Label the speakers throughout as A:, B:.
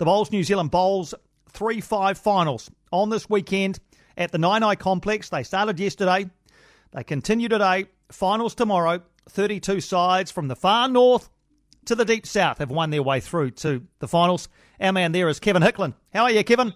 A: The Bowls New Zealand Bowls 3 5 finals on this weekend at the Naenae Complex. They started yesterday, they continue today. Finals tomorrow. 32 sides from the far north to the deep south have won their way through to the finals. Our man there is Kevin Hickland. How are you, Kevin?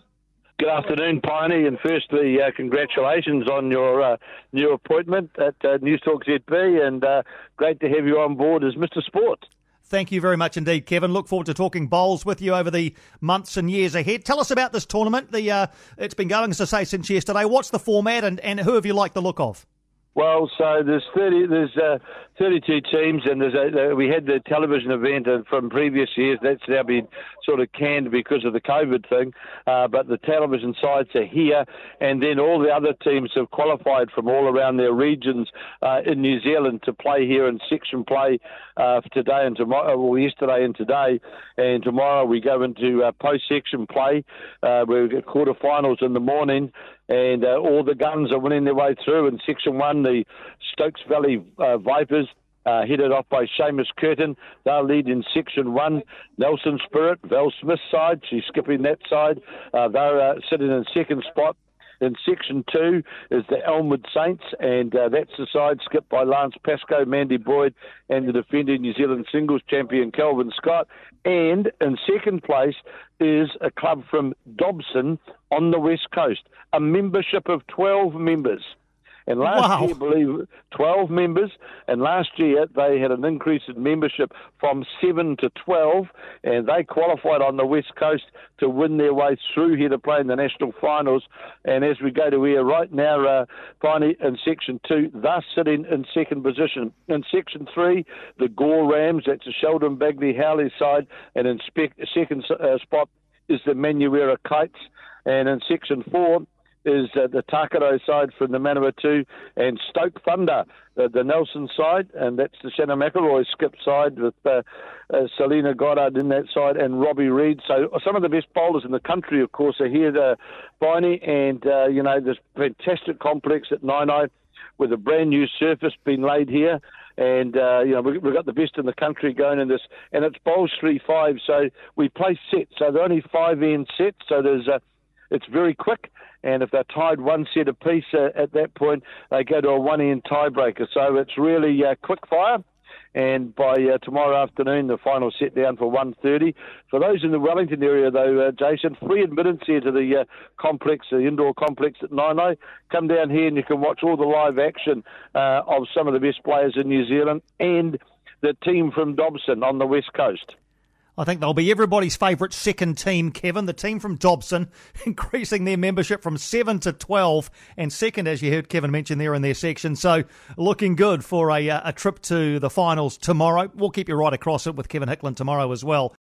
B: Good afternoon, Piney, and firstly, uh, congratulations on your uh, new appointment at uh, Newstalk ZB, and uh, great to have you on board as Mr. Sport.
A: Thank you very much indeed, Kevin. Look forward to talking bowls with you over the months and years ahead. Tell us about this tournament. The uh, it's been going, as I say, since yesterday. What's the format, and, and who have you liked the look of?
B: Well, so there's thirty, there's uh, 32 teams, and there's a, we had the television event from previous years. That's now been sort of canned because of the COVID thing. Uh, but the television sides are here, and then all the other teams have qualified from all around their regions uh, in New Zealand to play here in section play uh, today and tomorrow, well, yesterday and today, and tomorrow we go into uh, post-section play. Uh, we've got quarterfinals in the morning and uh, all the guns are winning their way through. In Section 1, the Stokes Valley uh, Vipers, uh, headed off by Seamus Curtin. They'll lead in Section 1. Nelson Spirit, Val Smith's side, she's skipping that side. Uh, they're uh, sitting in second spot. In section two is the Elmwood Saints, and uh, that's the side skipped by Lance Pascoe, Mandy Boyd, and the defending New Zealand singles champion Kelvin Scott. And in second place is a club from Dobson on the west coast, a membership of 12 members. And last wow. year, believe 12 members, and last year they had an increase in membership from 7 to 12, and they qualified on the West Coast to win their way through here to play in the national finals. And as we go to here right now, uh, finally in Section 2, they're sitting in second position. In Section 3, the Gore Rams, that's the Sheldon Bagrie-Howley side, and in spec- second uh, spot is the Manurewa Kites. And in Section 4, is uh, the Takaro side from the Manawatu and Stoke Thunder, uh, the Nelson side, and that's the Shannon McIlroy skip side with uh, uh, Selina Goddard in that side and Robbie Reed. So uh, some of the best bowlers in the country, of course, are here, uh, Piney, and, you know, this fantastic complex at Naenae with a brand new surface being laid here and uh, you know we've got the best in the country going in this, and it's bowls three five, so we play sets, so they're only five end sets, so there's a, it's very quick, and if they're tied one set apiece uh, at that point, they go to a one-end tiebreaker. So it's really uh, quick fire. And by uh, tomorrow afternoon, the final set down for 1.30. For those in the Wellington area, though, uh, Jason, free admittance here to the uh, complex, the indoor complex at Naenae. Come down here and you can watch all the live action uh, of some of the best players in New Zealand and the team from Dobson on the west coast.
A: I think they'll be everybody's favourite second team, Kevin. The team from Dobson, increasing their membership from 7 to 12, and second, as you heard Kevin mention there in their section. So, looking good for a, uh, a trip to the finals tomorrow. We'll keep you right across it with Kevin Hickland tomorrow as well.